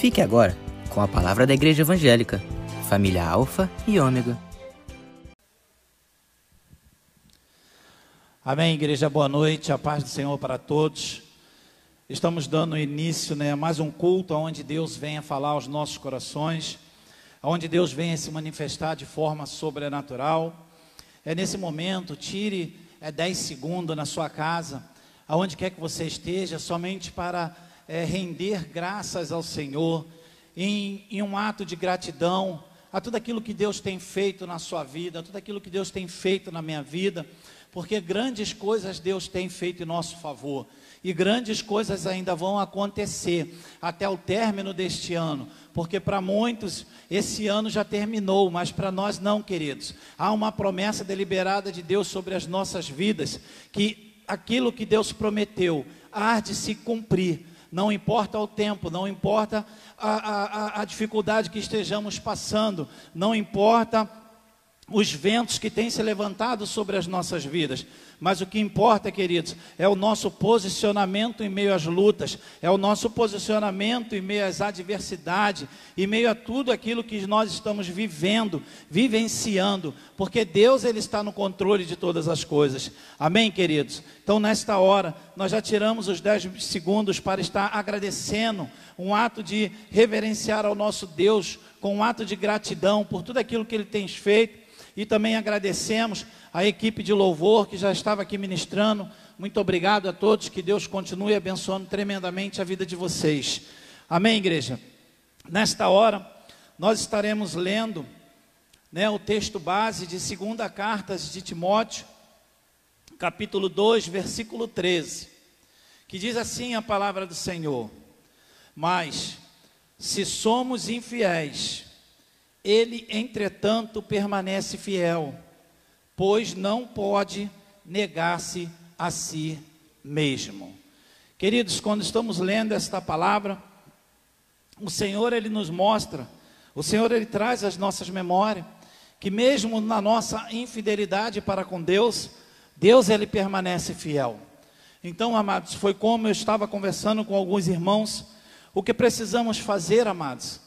Fique agora com a palavra da Igreja Evangélica, família Alfa e Ômega. Amém, igreja, boa noite, a paz do Senhor para todos. Estamos dando início né, a mais um culto onde Deus venha falar aos nossos corações, onde Deus venha se manifestar de forma sobrenatural. É nesse momento, tire é, 10 segundos na sua casa, aonde quer que você esteja, somente para é, render graças ao Senhor, em, em um ato de gratidão a tudo aquilo que Deus tem feito na sua vida, a tudo aquilo que Deus tem feito na minha vida, porque grandes coisas Deus tem feito em nosso favor. E grandes coisas ainda vão acontecer até o término deste ano, porque para muitos esse ano já terminou, mas para nós não, queridos. Há uma promessa deliberada de Deus sobre as nossas vidas, que aquilo que Deus prometeu há de se cumprir. Não importa o tempo, não importa a, a, a dificuldade que estejamos passando, não importa os ventos que têm se levantado sobre as nossas vidas. Mas o que importa, queridos, é o nosso posicionamento em meio às lutas, é o nosso posicionamento em meio às adversidades, em meio a tudo aquilo que nós estamos vivendo, vivenciando, porque Deus ele está no controle de todas as coisas. Amém, queridos? Então, nesta hora, nós já tiramos os 10 segundos para estar agradecendo, um ato de reverenciar ao nosso Deus, com um ato de gratidão por tudo aquilo que ele tem feito e também agradecemos a equipe de louvor que já estava aqui ministrando. Muito obrigado a todos, que Deus continue abençoando tremendamente a vida de vocês. Amém, igreja? Nesta hora, nós estaremos lendo né, o texto base de segunda carta de Timóteo, capítulo 2, versículo 13, que diz assim a palavra do Senhor: Mas, se somos infiéis, ele, entretanto, permanece fiel, pois não pode negar-se a si mesmo. Queridos, quando estamos lendo esta palavra, o Senhor ele nos mostra, o Senhor ele traz às nossas memórias que mesmo na nossa infidelidade para com Deus, Deus ele permanece fiel. Então, amados, foi como eu estava conversando com alguns irmãos, o que precisamos fazer, amados,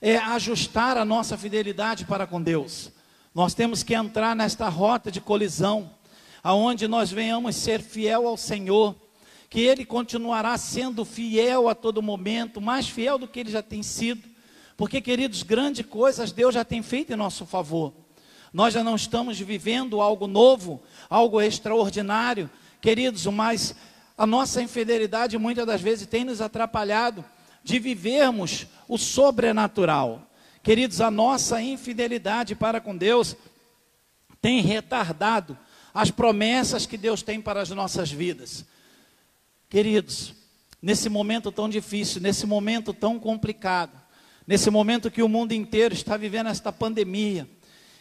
é ajustar a nossa fidelidade para com Deus. Nós temos que entrar nesta rota de colisão, aonde nós venhamos ser fiel ao Senhor, que Ele continuará sendo fiel a todo momento, mais fiel do que Ele já tem sido, porque, queridos, grandes coisas Deus já tem feito em nosso favor. Nós já não estamos vivendo algo novo, algo extraordinário, queridos, mas a nossa infidelidade muitas das vezes tem nos atrapalhado de vivermos o sobrenatural. Queridos, a nossa infidelidade para com Deus tem retardado as promessas que Deus tem para as nossas vidas. Queridos, nesse momento tão difícil, nesse momento tão complicado, nesse momento que o mundo inteiro está vivendo esta pandemia,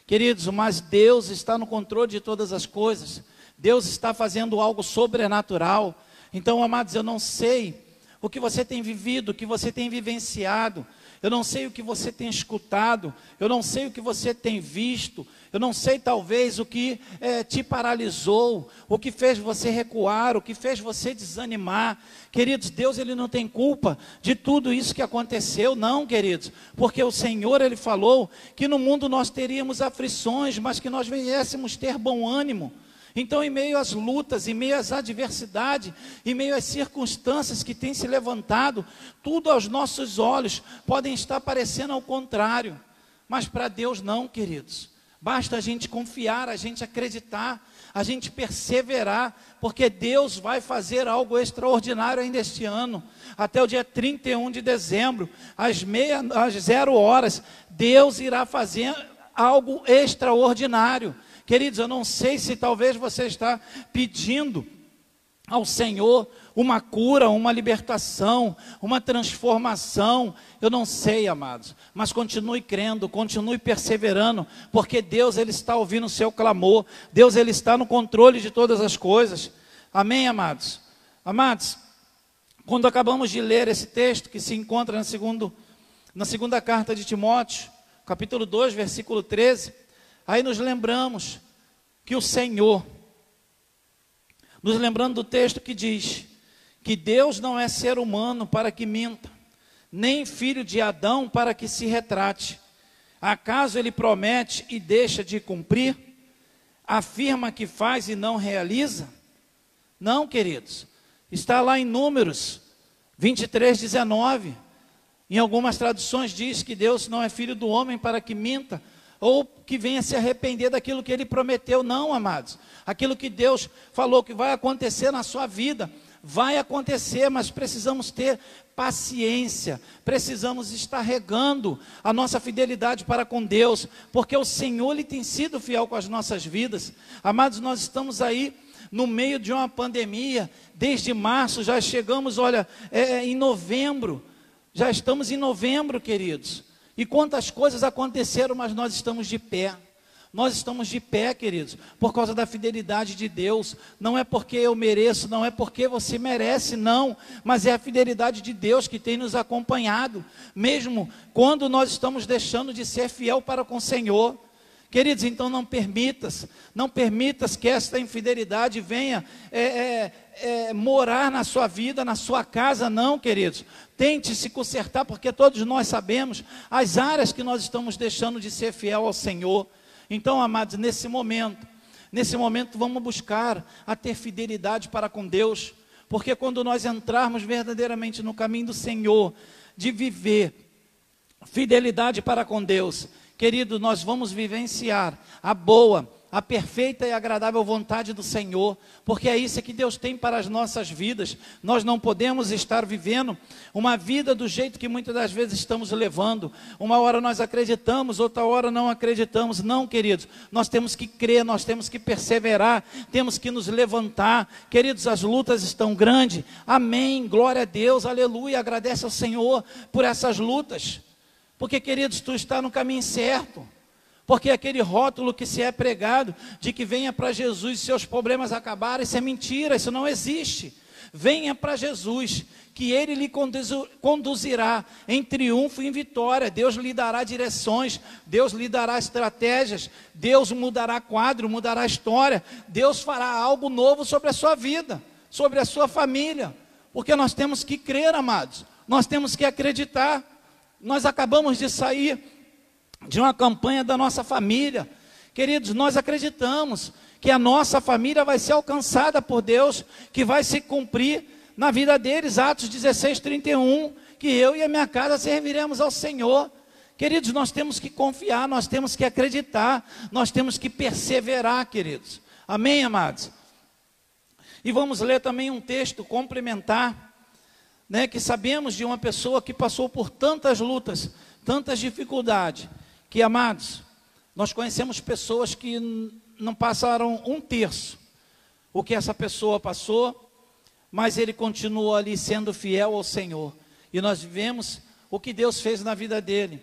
queridos, mas Deus está no controle de todas as coisas, Deus está fazendo algo sobrenatural. Então, amados, eu não sei o que você tem vivido, o que você tem vivenciado. Eu não sei o que você tem escutado, eu não sei o que você tem visto, eu não sei talvez o que é, te paralisou, o que fez você recuar, o que fez você desanimar. Queridos, Deus ele não tem culpa de tudo isso que aconteceu, não, queridos, porque o Senhor ele falou que no mundo nós teríamos aflições, mas que nós viéssemos ter bom ânimo. Então, em meio às lutas, em meio às adversidades, em meio às circunstâncias que têm se levantado, tudo aos nossos olhos podem estar parecendo ao contrário, mas para Deus não, queridos. Basta a gente confiar, a gente acreditar, a gente perseverar, porque Deus vai fazer algo extraordinário ainda este ano. Até o dia 31 de dezembro, às, meia, às zero horas, Deus irá fazer algo extraordinário. Queridos, eu não sei se talvez você está pedindo ao Senhor uma cura, uma libertação, uma transformação. Eu não sei, amados, mas continue crendo, continue perseverando, porque Deus ele está ouvindo o seu clamor. Deus ele está no controle de todas as coisas. Amém, amados. Amados, quando acabamos de ler esse texto que se encontra na, segundo, na segunda carta de Timóteo, capítulo 2, versículo 13, Aí nos lembramos que o Senhor, nos lembrando do texto que diz que Deus não é ser humano para que minta, nem filho de Adão para que se retrate. Acaso ele promete e deixa de cumprir? Afirma que faz e não realiza? Não, queridos. Está lá em Números 23, 19. Em algumas traduções diz que Deus não é filho do homem para que minta, ou que venha se arrepender daquilo que ele prometeu. Não, amados. Aquilo que Deus falou que vai acontecer na sua vida, vai acontecer, mas precisamos ter paciência, precisamos estar regando a nossa fidelidade para com Deus, porque o Senhor ele tem sido fiel com as nossas vidas. Amados, nós estamos aí no meio de uma pandemia, desde março, já chegamos, olha, é, é, em novembro, já estamos em novembro, queridos. E quantas coisas aconteceram, mas nós estamos de pé. Nós estamos de pé, queridos, por causa da fidelidade de Deus. Não é porque eu mereço, não é porque você merece, não, mas é a fidelidade de Deus que tem nos acompanhado, mesmo quando nós estamos deixando de ser fiel para com o Senhor. Queridos, então não permitas, não permitas que esta infidelidade venha é, é, é, morar na sua vida, na sua casa, não, queridos. Tente se consertar, porque todos nós sabemos as áreas que nós estamos deixando de ser fiel ao Senhor. Então, amados, nesse momento, nesse momento vamos buscar a ter fidelidade para com Deus, porque quando nós entrarmos verdadeiramente no caminho do Senhor, de viver fidelidade para com Deus, querido, nós vamos vivenciar a boa, a perfeita e agradável vontade do Senhor, porque é isso que Deus tem para as nossas vidas. Nós não podemos estar vivendo uma vida do jeito que muitas das vezes estamos levando. Uma hora nós acreditamos, outra hora não acreditamos. Não, queridos, nós temos que crer, nós temos que perseverar, temos que nos levantar. Queridos, as lutas estão grandes. Amém. Glória a Deus. Aleluia. Agradece ao Senhor por essas lutas. Porque, queridos, tu está no caminho certo. Porque aquele rótulo que se é pregado de que venha para Jesus e seus problemas acabarem, isso é mentira, isso não existe. Venha para Jesus, que Ele lhe conduzirá em triunfo e em vitória. Deus lhe dará direções, Deus lhe dará estratégias, Deus mudará quadro, mudará história, Deus fará algo novo sobre a sua vida, sobre a sua família. Porque nós temos que crer, amados, nós temos que acreditar. Nós acabamos de sair de uma campanha da nossa família. Queridos, nós acreditamos que a nossa família vai ser alcançada por Deus, que vai se cumprir na vida deles, Atos 16, 31, que eu e a minha casa serviremos ao Senhor. Queridos, nós temos que confiar, nós temos que acreditar, nós temos que perseverar, queridos. Amém, amados? E vamos ler também um texto complementar, né, que sabemos de uma pessoa que passou por tantas lutas, tantas dificuldades, que, amados, nós conhecemos pessoas que não passaram um terço o que essa pessoa passou, mas ele continuou ali sendo fiel ao Senhor. E nós vemos o que Deus fez na vida dele.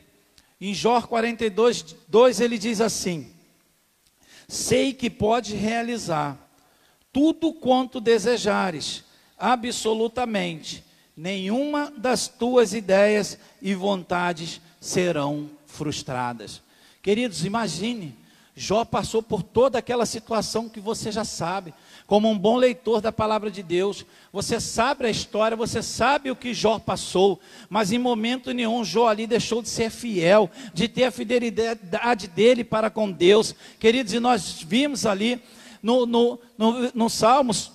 Em Jó 42, 2 ele diz assim: Sei que pode realizar tudo quanto desejares, absolutamente, nenhuma das tuas ideias e vontades serão frustradas. Queridos, imagine, Jó passou por toda aquela situação que você já sabe. Como um bom leitor da palavra de Deus, você sabe a história, você sabe o que Jó passou, mas em momento nenhum Jó ali deixou de ser fiel, de ter a fidelidade dele para com Deus. Queridos, e nós vimos ali no, no, no, no Salmos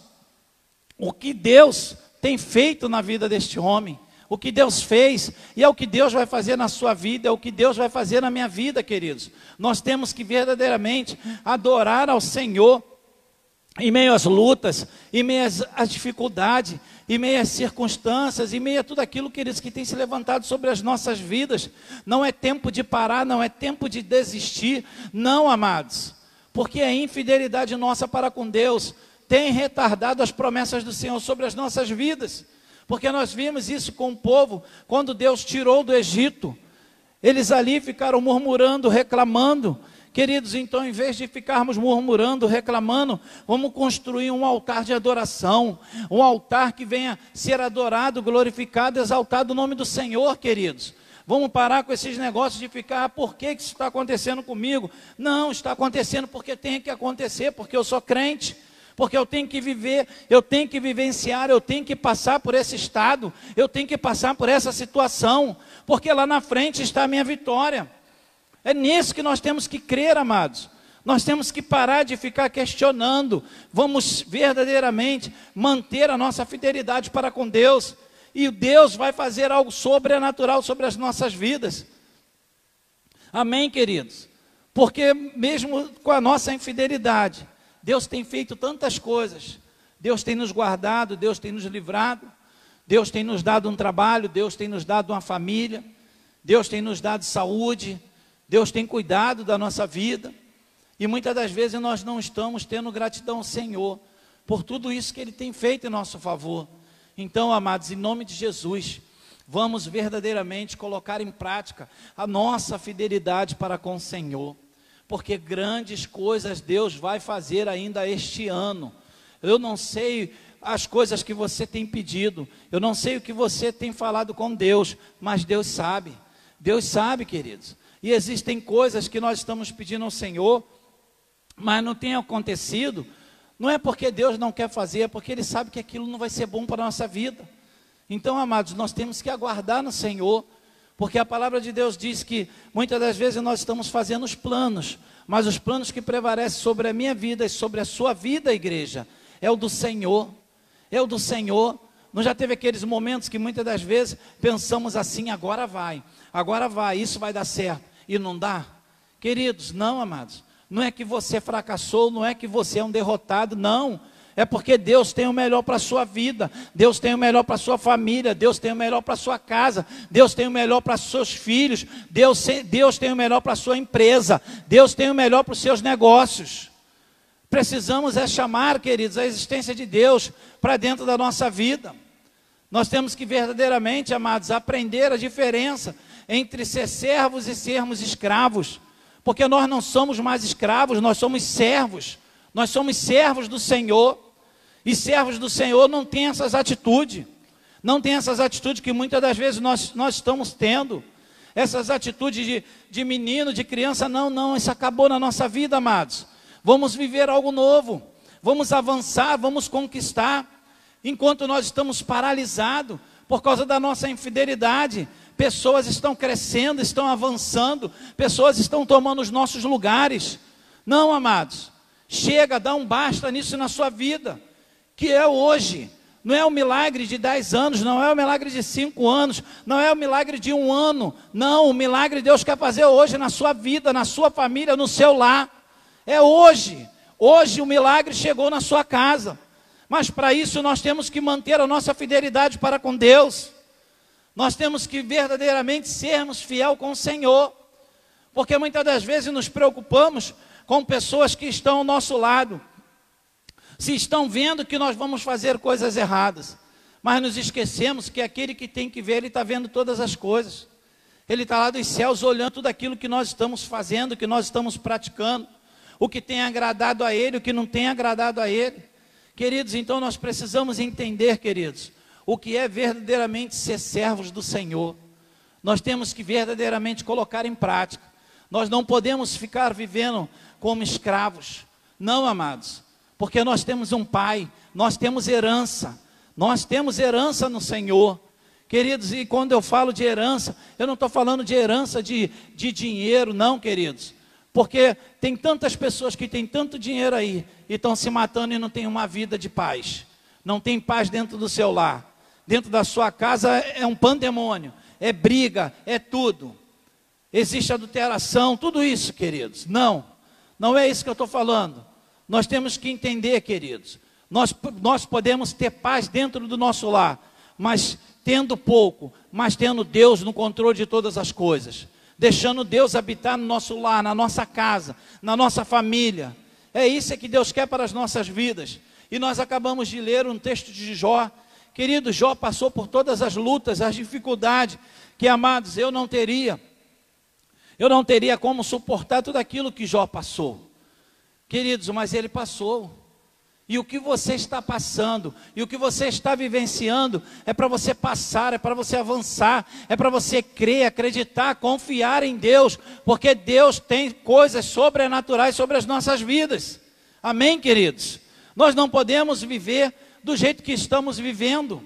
o que Deus tem feito na vida deste homem o que Deus fez, e é o que Deus vai fazer na sua vida, é o que Deus vai fazer na minha vida, queridos. Nós temos que verdadeiramente adorar ao Senhor em meio às lutas, em meio às dificuldades, em meio às circunstâncias, em meio a tudo aquilo, queridos, que tem se levantado sobre as nossas vidas. Não é tempo de parar, não é tempo de desistir, não, amados, porque a infidelidade nossa para com Deus tem retardado as promessas do Senhor sobre as nossas vidas. Porque nós vimos isso com o povo quando Deus tirou do Egito. Eles ali ficaram murmurando, reclamando. Queridos, então, em vez de ficarmos murmurando, reclamando, vamos construir um altar de adoração, um altar que venha ser adorado, glorificado, exaltado o nome do Senhor, queridos. Vamos parar com esses negócios de ficar, ah, por que, que isso está acontecendo comigo? Não, está acontecendo porque tem que acontecer, porque eu sou crente porque eu tenho que viver, eu tenho que vivenciar, eu tenho que passar por esse estado, eu tenho que passar por essa situação, porque lá na frente está a minha vitória. É nisso que nós temos que crer, amados. Nós temos que parar de ficar questionando. Vamos verdadeiramente manter a nossa fidelidade para com Deus. E Deus vai fazer algo sobrenatural sobre as nossas vidas. Amém, queridos? Porque mesmo com a nossa infidelidade, Deus tem feito tantas coisas. Deus tem nos guardado, Deus tem nos livrado, Deus tem nos dado um trabalho, Deus tem nos dado uma família, Deus tem nos dado saúde, Deus tem cuidado da nossa vida. E muitas das vezes nós não estamos tendo gratidão ao Senhor por tudo isso que Ele tem feito em nosso favor. Então, amados, em nome de Jesus, vamos verdadeiramente colocar em prática a nossa fidelidade para com o Senhor porque grandes coisas Deus vai fazer ainda este ano. Eu não sei as coisas que você tem pedido, eu não sei o que você tem falado com Deus, mas Deus sabe. Deus sabe, queridos. E existem coisas que nós estamos pedindo ao Senhor, mas não tem acontecido. Não é porque Deus não quer fazer, é porque Ele sabe que aquilo não vai ser bom para a nossa vida. Então, amados, nós temos que aguardar no Senhor porque a palavra de Deus diz que muitas das vezes nós estamos fazendo os planos, mas os planos que prevalecem sobre a minha vida e sobre a sua vida, igreja, é o do Senhor. É o do Senhor. Não já teve aqueles momentos que muitas das vezes pensamos assim, agora vai, agora vai, isso vai dar certo, e não dá? Queridos, não, amados. Não é que você fracassou, não é que você é um derrotado, não é porque Deus tem o melhor para a sua vida, Deus tem o melhor para a sua família, Deus tem o melhor para a sua casa, Deus tem o melhor para seus filhos, Deus, Deus tem o melhor para a sua empresa, Deus tem o melhor para os seus negócios. Precisamos é chamar, queridos, a existência de Deus para dentro da nossa vida. Nós temos que verdadeiramente, amados, aprender a diferença entre ser servos e sermos escravos, porque nós não somos mais escravos, nós somos servos. Nós somos servos do Senhor. E servos do Senhor não têm essas atitudes. Não tem essas atitudes que muitas das vezes nós, nós estamos tendo. Essas atitudes de, de menino, de criança, não, não, isso acabou na nossa vida, amados. Vamos viver algo novo. Vamos avançar, vamos conquistar. Enquanto nós estamos paralisados por causa da nossa infidelidade, pessoas estão crescendo, estão avançando, pessoas estão tomando os nossos lugares. Não, amados. Chega, dá um basta nisso na sua vida que é hoje. Não é o milagre de 10 anos, não é o milagre de 5 anos, não é o milagre de um ano. Não, o milagre Deus quer fazer hoje na sua vida, na sua família, no seu lar. É hoje. Hoje o milagre chegou na sua casa. Mas para isso nós temos que manter a nossa fidelidade para com Deus. Nós temos que verdadeiramente sermos fiel com o Senhor. Porque muitas das vezes nos preocupamos com pessoas que estão ao nosso lado se estão vendo que nós vamos fazer coisas erradas, mas nos esquecemos que aquele que tem que ver, ele está vendo todas as coisas. Ele está lá dos céus olhando tudo aquilo que nós estamos fazendo, que nós estamos praticando, o que tem agradado a Ele, o que não tem agradado a Ele. Queridos, então nós precisamos entender, queridos, o que é verdadeiramente ser servos do Senhor. Nós temos que verdadeiramente colocar em prática. Nós não podemos ficar vivendo como escravos. Não, amados porque nós temos um Pai, nós temos herança, nós temos herança no Senhor. Queridos, e quando eu falo de herança, eu não estou falando de herança de, de dinheiro, não, queridos. Porque tem tantas pessoas que têm tanto dinheiro aí e estão se matando e não têm uma vida de paz. Não tem paz dentro do seu lar. Dentro da sua casa é um pandemônio, é briga, é tudo. Existe adulteração, tudo isso, queridos. Não, não é isso que eu estou falando. Nós temos que entender, queridos, nós, nós podemos ter paz dentro do nosso lar, mas tendo pouco, mas tendo Deus no controle de todas as coisas, deixando Deus habitar no nosso lar, na nossa casa, na nossa família. É isso que Deus quer para as nossas vidas. E nós acabamos de ler um texto de Jó. Querido, Jó passou por todas as lutas, as dificuldades, que amados, eu não teria. Eu não teria como suportar tudo aquilo que Jó passou. Queridos, mas ele passou. E o que você está passando, e o que você está vivenciando, é para você passar, é para você avançar, é para você crer, acreditar, confiar em Deus, porque Deus tem coisas sobrenaturais sobre as nossas vidas. Amém, queridos? Nós não podemos viver do jeito que estamos vivendo.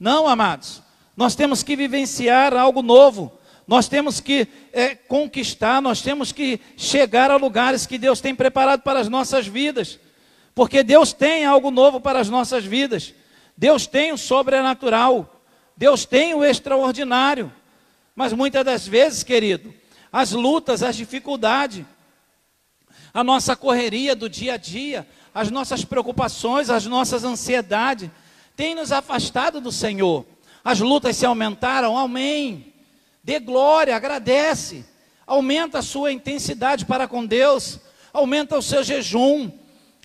Não, amados. Nós temos que vivenciar algo novo. Nós temos que é, conquistar, nós temos que chegar a lugares que Deus tem preparado para as nossas vidas. Porque Deus tem algo novo para as nossas vidas. Deus tem o sobrenatural. Deus tem o extraordinário. Mas muitas das vezes, querido, as lutas, as dificuldades, a nossa correria do dia a dia, as nossas preocupações, as nossas ansiedades, têm nos afastado do Senhor. As lutas se aumentaram, amém. Dê glória, agradece. Aumenta a sua intensidade para com Deus, aumenta o seu jejum,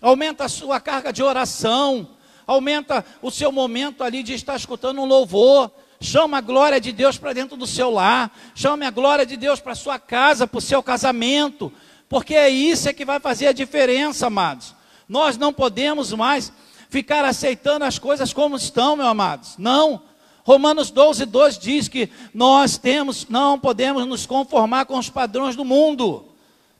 aumenta a sua carga de oração, aumenta o seu momento ali de estar escutando um louvor. Chama a glória de Deus para dentro do seu lar, chame a glória de Deus para sua casa, para o seu casamento, porque é isso é que vai fazer a diferença, amados. Nós não podemos mais ficar aceitando as coisas como estão, meus amados. Não. Romanos 12, 2 diz que nós temos, não podemos nos conformar com os padrões do mundo.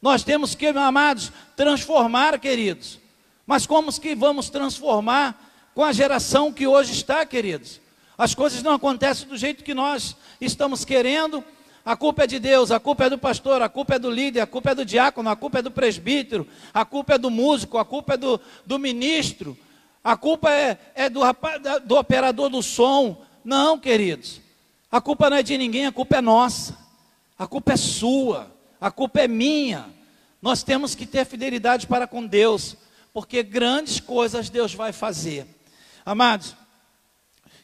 Nós temos que, amados, transformar, queridos. Mas como que vamos transformar com a geração que hoje está, queridos? As coisas não acontecem do jeito que nós estamos querendo. A culpa é de Deus, a culpa é do pastor, a culpa é do líder, a culpa é do diácono, a culpa é do presbítero, a culpa é do músico, a culpa é do, do ministro, a culpa é, é do, do operador do som, não, queridos. A culpa não é de ninguém, a culpa é nossa. A culpa é sua. A culpa é minha. Nós temos que ter fidelidade para com Deus, porque grandes coisas Deus vai fazer. Amados,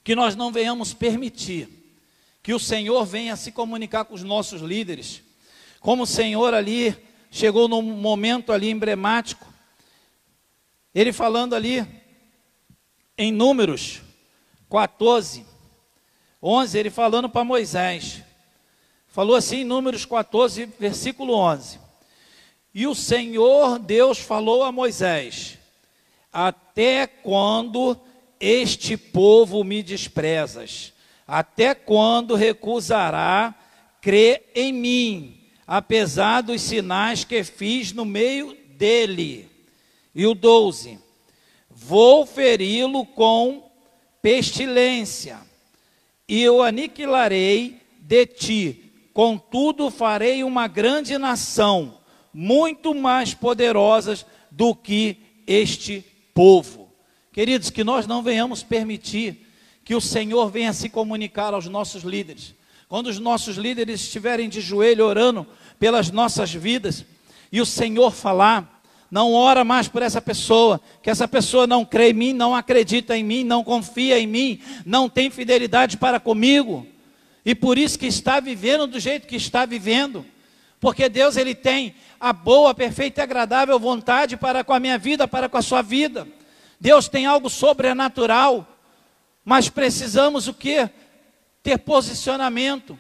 que nós não venhamos permitir que o Senhor venha se comunicar com os nossos líderes. Como o Senhor ali chegou num momento ali emblemático, ele falando ali em Números 14, 11, ele falando para Moisés. Falou assim em Números 14, versículo 11. E o Senhor Deus falou a Moisés: Até quando este povo me desprezas? Até quando recusará crer em mim, apesar dos sinais que fiz no meio dele? E o 12: Vou feri-lo com pestilência e o aniquilarei de ti. Contudo, farei uma grande nação, muito mais poderosas do que este povo. Queridos, que nós não venhamos permitir que o Senhor venha se comunicar aos nossos líderes. Quando os nossos líderes estiverem de joelho orando pelas nossas vidas e o Senhor falar, não ora mais por essa pessoa, que essa pessoa não crê em mim, não acredita em mim, não confia em mim, não tem fidelidade para comigo, e por isso que está vivendo do jeito que está vivendo, porque Deus ele tem a boa, perfeita e agradável vontade para com a minha vida, para com a sua vida. Deus tem algo sobrenatural, mas precisamos o que? Ter posicionamento.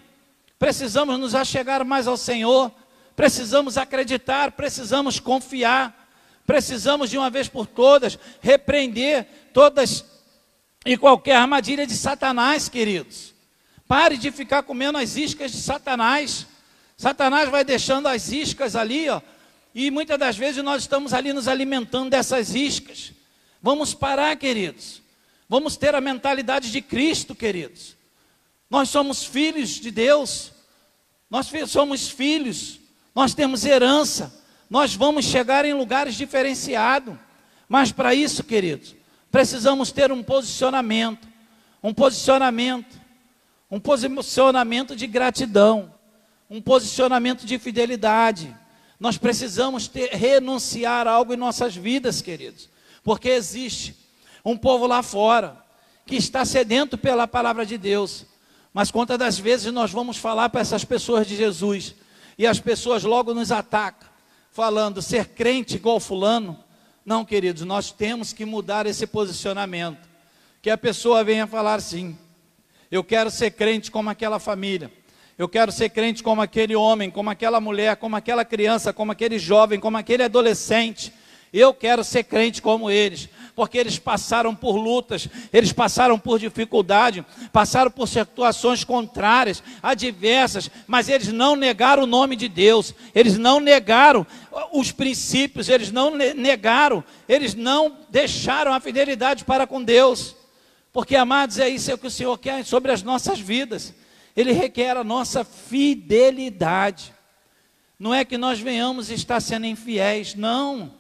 Precisamos nos achegar mais ao Senhor, precisamos acreditar, precisamos confiar. Precisamos de uma vez por todas repreender todas e qualquer armadilha de Satanás, queridos. Pare de ficar comendo as iscas de Satanás. Satanás vai deixando as iscas ali, ó, e muitas das vezes nós estamos ali nos alimentando dessas iscas. Vamos parar, queridos. Vamos ter a mentalidade de Cristo, queridos. Nós somos filhos de Deus. Nós somos filhos. Nós temos herança. Nós vamos chegar em lugares diferenciados. Mas para isso, queridos, precisamos ter um posicionamento, um posicionamento, um posicionamento de gratidão, um posicionamento de fidelidade. Nós precisamos ter, renunciar a algo em nossas vidas, queridos, porque existe um povo lá fora que está sedento pela palavra de Deus, mas quantas das vezes nós vamos falar para essas pessoas de Jesus e as pessoas logo nos atacam falando ser crente igual fulano. Não, queridos, nós temos que mudar esse posicionamento. Que a pessoa venha falar assim: eu quero ser crente como aquela família. Eu quero ser crente como aquele homem, como aquela mulher, como aquela criança, como aquele jovem, como aquele adolescente. Eu quero ser crente como eles. Porque eles passaram por lutas, eles passaram por dificuldade, passaram por situações contrárias, adversas, mas eles não negaram o nome de Deus, eles não negaram os princípios, eles não negaram, eles não deixaram a fidelidade para com Deus. Porque, amados, é isso que o Senhor quer sobre as nossas vidas. Ele requer a nossa fidelidade. Não é que nós venhamos estar sendo infiéis, não.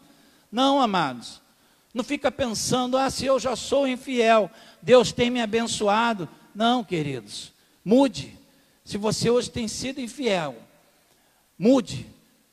Não, amados. Não fica pensando, ah, se eu já sou infiel, Deus tem me abençoado. Não, queridos. Mude. Se você hoje tem sido infiel, mude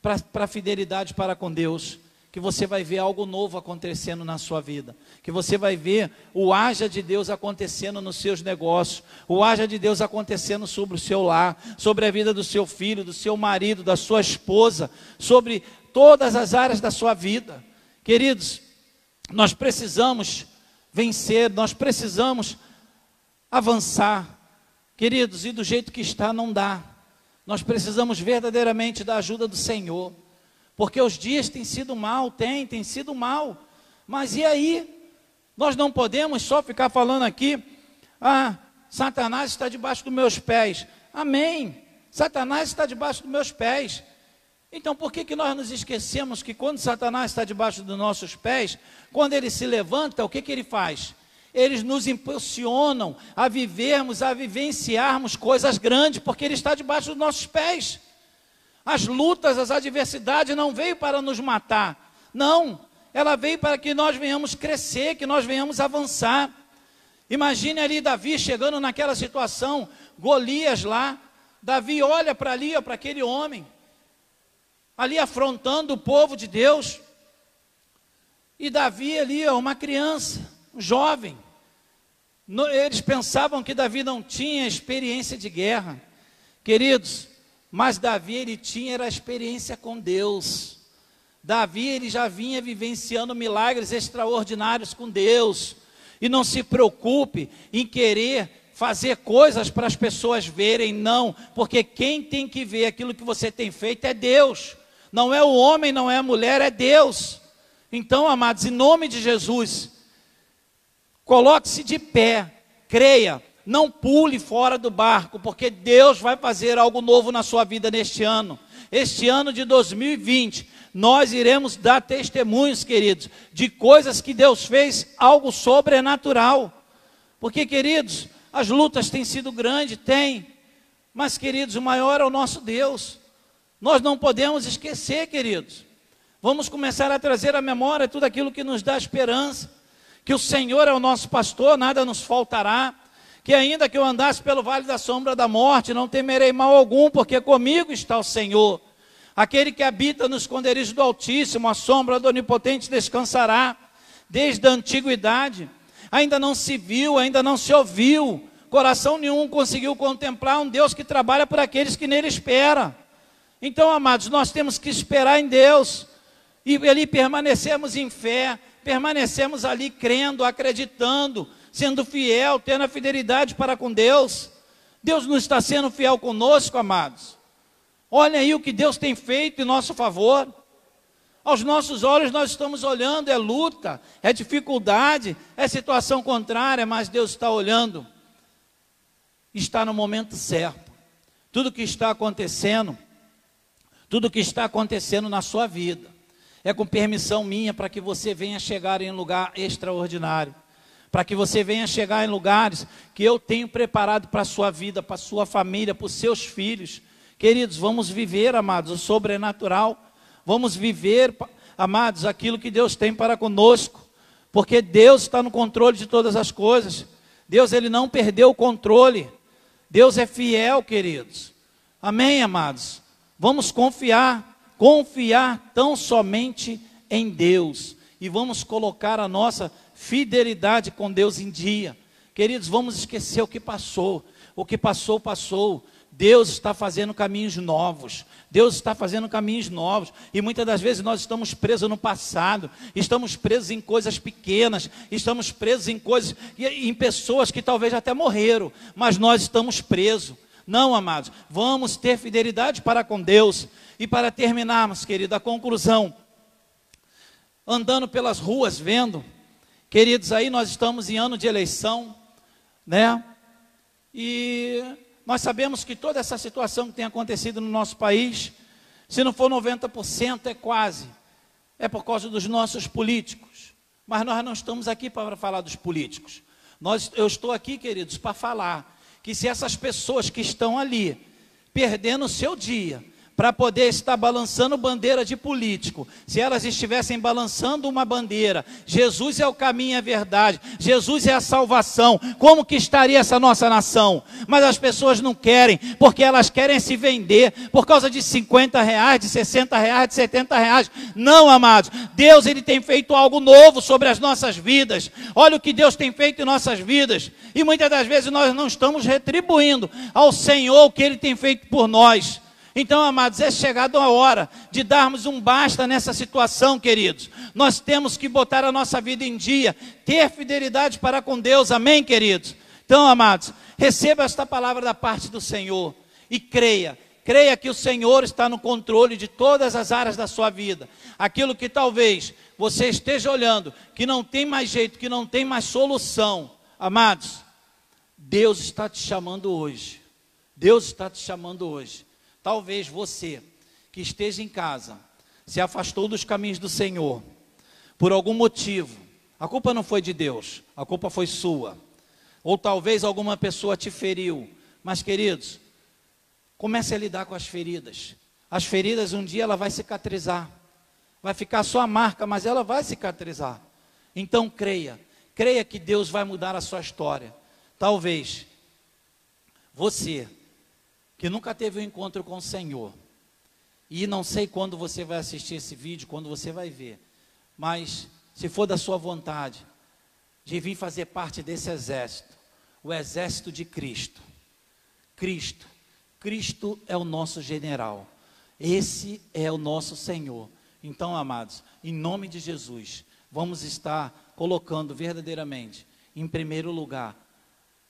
para a fidelidade para com Deus que você vai ver algo novo acontecendo na sua vida, que você vai ver o haja de Deus acontecendo nos seus negócios, o haja de Deus acontecendo sobre o seu lar, sobre a vida do seu filho, do seu marido, da sua esposa, sobre todas as áreas da sua vida. Queridos, nós precisamos vencer, nós precisamos avançar. Queridos, e do jeito que está não dá. Nós precisamos verdadeiramente da ajuda do Senhor. Porque os dias têm sido mal, tem, tem sido mal. Mas e aí? Nós não podemos só ficar falando aqui, ah, Satanás está debaixo dos meus pés. Amém. Satanás está debaixo dos meus pés. Então, por que, que nós nos esquecemos que quando Satanás está debaixo dos nossos pés, quando ele se levanta, o que, que ele faz? Eles nos impulsionam a vivermos, a vivenciarmos coisas grandes, porque ele está debaixo dos nossos pés. As lutas, as adversidades não veio para nos matar. Não, ela veio para que nós venhamos crescer, que nós venhamos avançar. Imagine ali Davi chegando naquela situação, Golias lá. Davi olha para ali, para aquele homem, ali afrontando o povo de Deus. E Davi ali uma criança, um jovem. Eles pensavam que Davi não tinha experiência de guerra. Queridos, mas Davi ele tinha era experiência com Deus. Davi ele já vinha vivenciando milagres extraordinários com Deus. E não se preocupe em querer fazer coisas para as pessoas verem, não, porque quem tem que ver aquilo que você tem feito é Deus. Não é o homem, não é a mulher, é Deus. Então, amados, em nome de Jesus, coloque-se de pé, creia, não pule fora do barco, porque Deus vai fazer algo novo na sua vida neste ano. Este ano de 2020, nós iremos dar testemunhos, queridos, de coisas que Deus fez, algo sobrenatural. Porque, queridos, as lutas têm sido grandes, tem, mas, queridos, o maior é o nosso Deus. Nós não podemos esquecer, queridos. Vamos começar a trazer à memória tudo aquilo que nos dá esperança. Que o Senhor é o nosso pastor, nada nos faltará que ainda que eu andasse pelo vale da sombra da morte, não temerei mal algum, porque comigo está o Senhor. Aquele que habita no esconderijo do Altíssimo, a sombra do Onipotente descansará, desde a antiguidade. Ainda não se viu, ainda não se ouviu, coração nenhum conseguiu contemplar um Deus que trabalha por aqueles que nele espera. Então, amados, nós temos que esperar em Deus e ali permanecemos em fé, permanecemos ali crendo, acreditando, sendo fiel, tendo a fidelidade para com Deus. Deus não está sendo fiel conosco, amados. Olha aí o que Deus tem feito em nosso favor. Aos nossos olhos nós estamos olhando, é luta, é dificuldade, é situação contrária, mas Deus está olhando. Está no momento certo. Tudo que está acontecendo, tudo que está acontecendo na sua vida, é com permissão minha para que você venha chegar em lugar extraordinário para que você venha chegar em lugares que eu tenho preparado para a sua vida, para a sua família, para os seus filhos. Queridos, vamos viver, amados, o sobrenatural. Vamos viver, amados, aquilo que Deus tem para conosco. Porque Deus está no controle de todas as coisas. Deus, Ele não perdeu o controle. Deus é fiel, queridos. Amém, amados? Vamos confiar, confiar tão somente em Deus. E vamos colocar a nossa fidelidade com Deus em dia. Queridos, vamos esquecer o que passou. O que passou, passou. Deus está fazendo caminhos novos. Deus está fazendo caminhos novos. E muitas das vezes nós estamos presos no passado, estamos presos em coisas pequenas, estamos presos em coisas, em pessoas que talvez até morreram, mas nós estamos presos. Não, amados, vamos ter fidelidade para com Deus. E para terminarmos, querido, a conclusão. Andando pelas ruas, vendo Queridos, aí nós estamos em ano de eleição, né? E nós sabemos que toda essa situação que tem acontecido no nosso país, se não for 90%, é quase, é por causa dos nossos políticos. Mas nós não estamos aqui para falar dos políticos. Nós, eu estou aqui, queridos, para falar que se essas pessoas que estão ali, perdendo o seu dia, para poder estar balançando bandeira de político. Se elas estivessem balançando uma bandeira, Jesus é o caminho e a verdade, Jesus é a salvação, como que estaria essa nossa nação? Mas as pessoas não querem, porque elas querem se vender por causa de 50 reais, de 60 reais, de 70 reais. Não, amados, Deus ele tem feito algo novo sobre as nossas vidas. Olha o que Deus tem feito em nossas vidas. E muitas das vezes nós não estamos retribuindo ao Senhor o que ele tem feito por nós. Então, amados, é chegado a hora de darmos um basta nessa situação, queridos. Nós temos que botar a nossa vida em dia, ter fidelidade para com Deus, amém, queridos? Então, amados, receba esta palavra da parte do Senhor e creia. Creia que o Senhor está no controle de todas as áreas da sua vida. Aquilo que talvez você esteja olhando, que não tem mais jeito, que não tem mais solução. Amados, Deus está te chamando hoje. Deus está te chamando hoje Talvez você que esteja em casa se afastou dos caminhos do Senhor por algum motivo. A culpa não foi de Deus, a culpa foi sua. Ou talvez alguma pessoa te feriu. Mas, queridos, comece a lidar com as feridas. As feridas um dia ela vai cicatrizar. Vai ficar só a marca, mas ela vai cicatrizar. Então creia, creia que Deus vai mudar a sua história. Talvez você que nunca teve um encontro com o Senhor, e não sei quando você vai assistir esse vídeo, quando você vai ver, mas se for da sua vontade, de vir fazer parte desse exército, o exército de Cristo. Cristo, Cristo é o nosso general, esse é o nosso Senhor. Então, amados, em nome de Jesus, vamos estar colocando verdadeiramente em primeiro lugar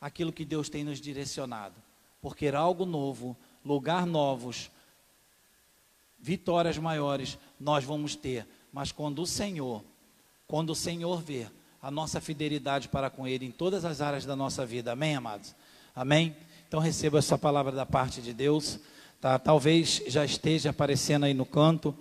aquilo que Deus tem nos direcionado porque era algo novo, lugar novos, vitórias maiores nós vamos ter. Mas quando o Senhor, quando o Senhor vê a nossa fidelidade para com Ele em todas as áreas da nossa vida, amém, amados? Amém? Então receba essa palavra da parte de Deus. Tá? Talvez já esteja aparecendo aí no canto,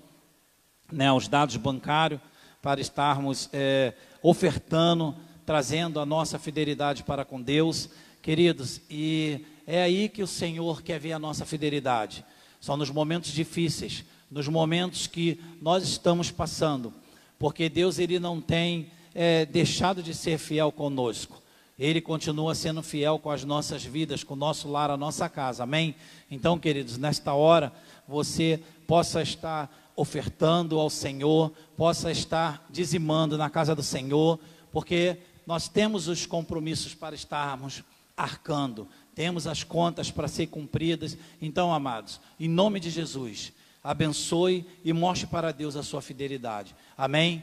né, os dados bancários para estarmos é, ofertando, trazendo a nossa fidelidade para com Deus, queridos. E é aí que o Senhor quer ver a nossa fidelidade. São nos momentos difíceis, nos momentos que nós estamos passando, porque Deus ele não tem é, deixado de ser fiel conosco. Ele continua sendo fiel com as nossas vidas, com o nosso lar, a nossa casa. Amém? Então, queridos, nesta hora você possa estar ofertando ao Senhor, possa estar dizimando na casa do Senhor, porque nós temos os compromissos para estarmos arcando, temos as contas para ser cumpridas. Então, amados, em nome de Jesus, abençoe e mostre para Deus a sua fidelidade. Amém?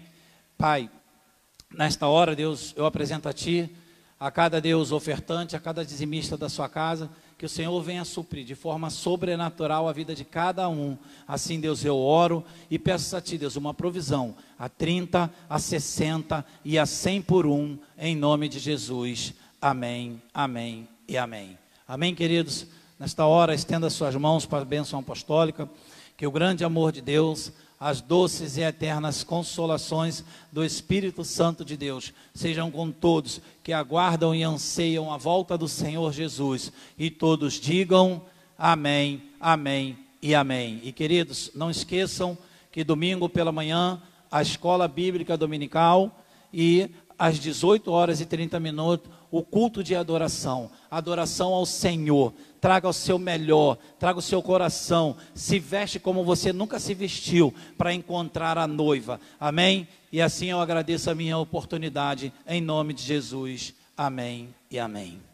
Pai, nesta hora, Deus, eu apresento a Ti, a cada Deus ofertante, a cada dizimista da sua casa, que o Senhor venha suprir de forma sobrenatural a vida de cada um. Assim, Deus, eu oro e peço a Ti, Deus, uma provisão a 30, a 60 e a 100 por um, em nome de Jesus. Amém, amém e amém. Amém, queridos? Nesta hora, estenda suas mãos para a bênção apostólica, que o grande amor de Deus, as doces e eternas consolações do Espírito Santo de Deus sejam com todos que aguardam e anseiam a volta do Senhor Jesus. E todos digam amém, amém e amém. E queridos, não esqueçam que domingo pela manhã, a escola bíblica dominical e às 18 horas e 30 minutos, o culto de adoração, adoração ao Senhor. Traga o seu melhor, traga o seu coração, se veste como você nunca se vestiu para encontrar a noiva. Amém? E assim eu agradeço a minha oportunidade em nome de Jesus. Amém e amém.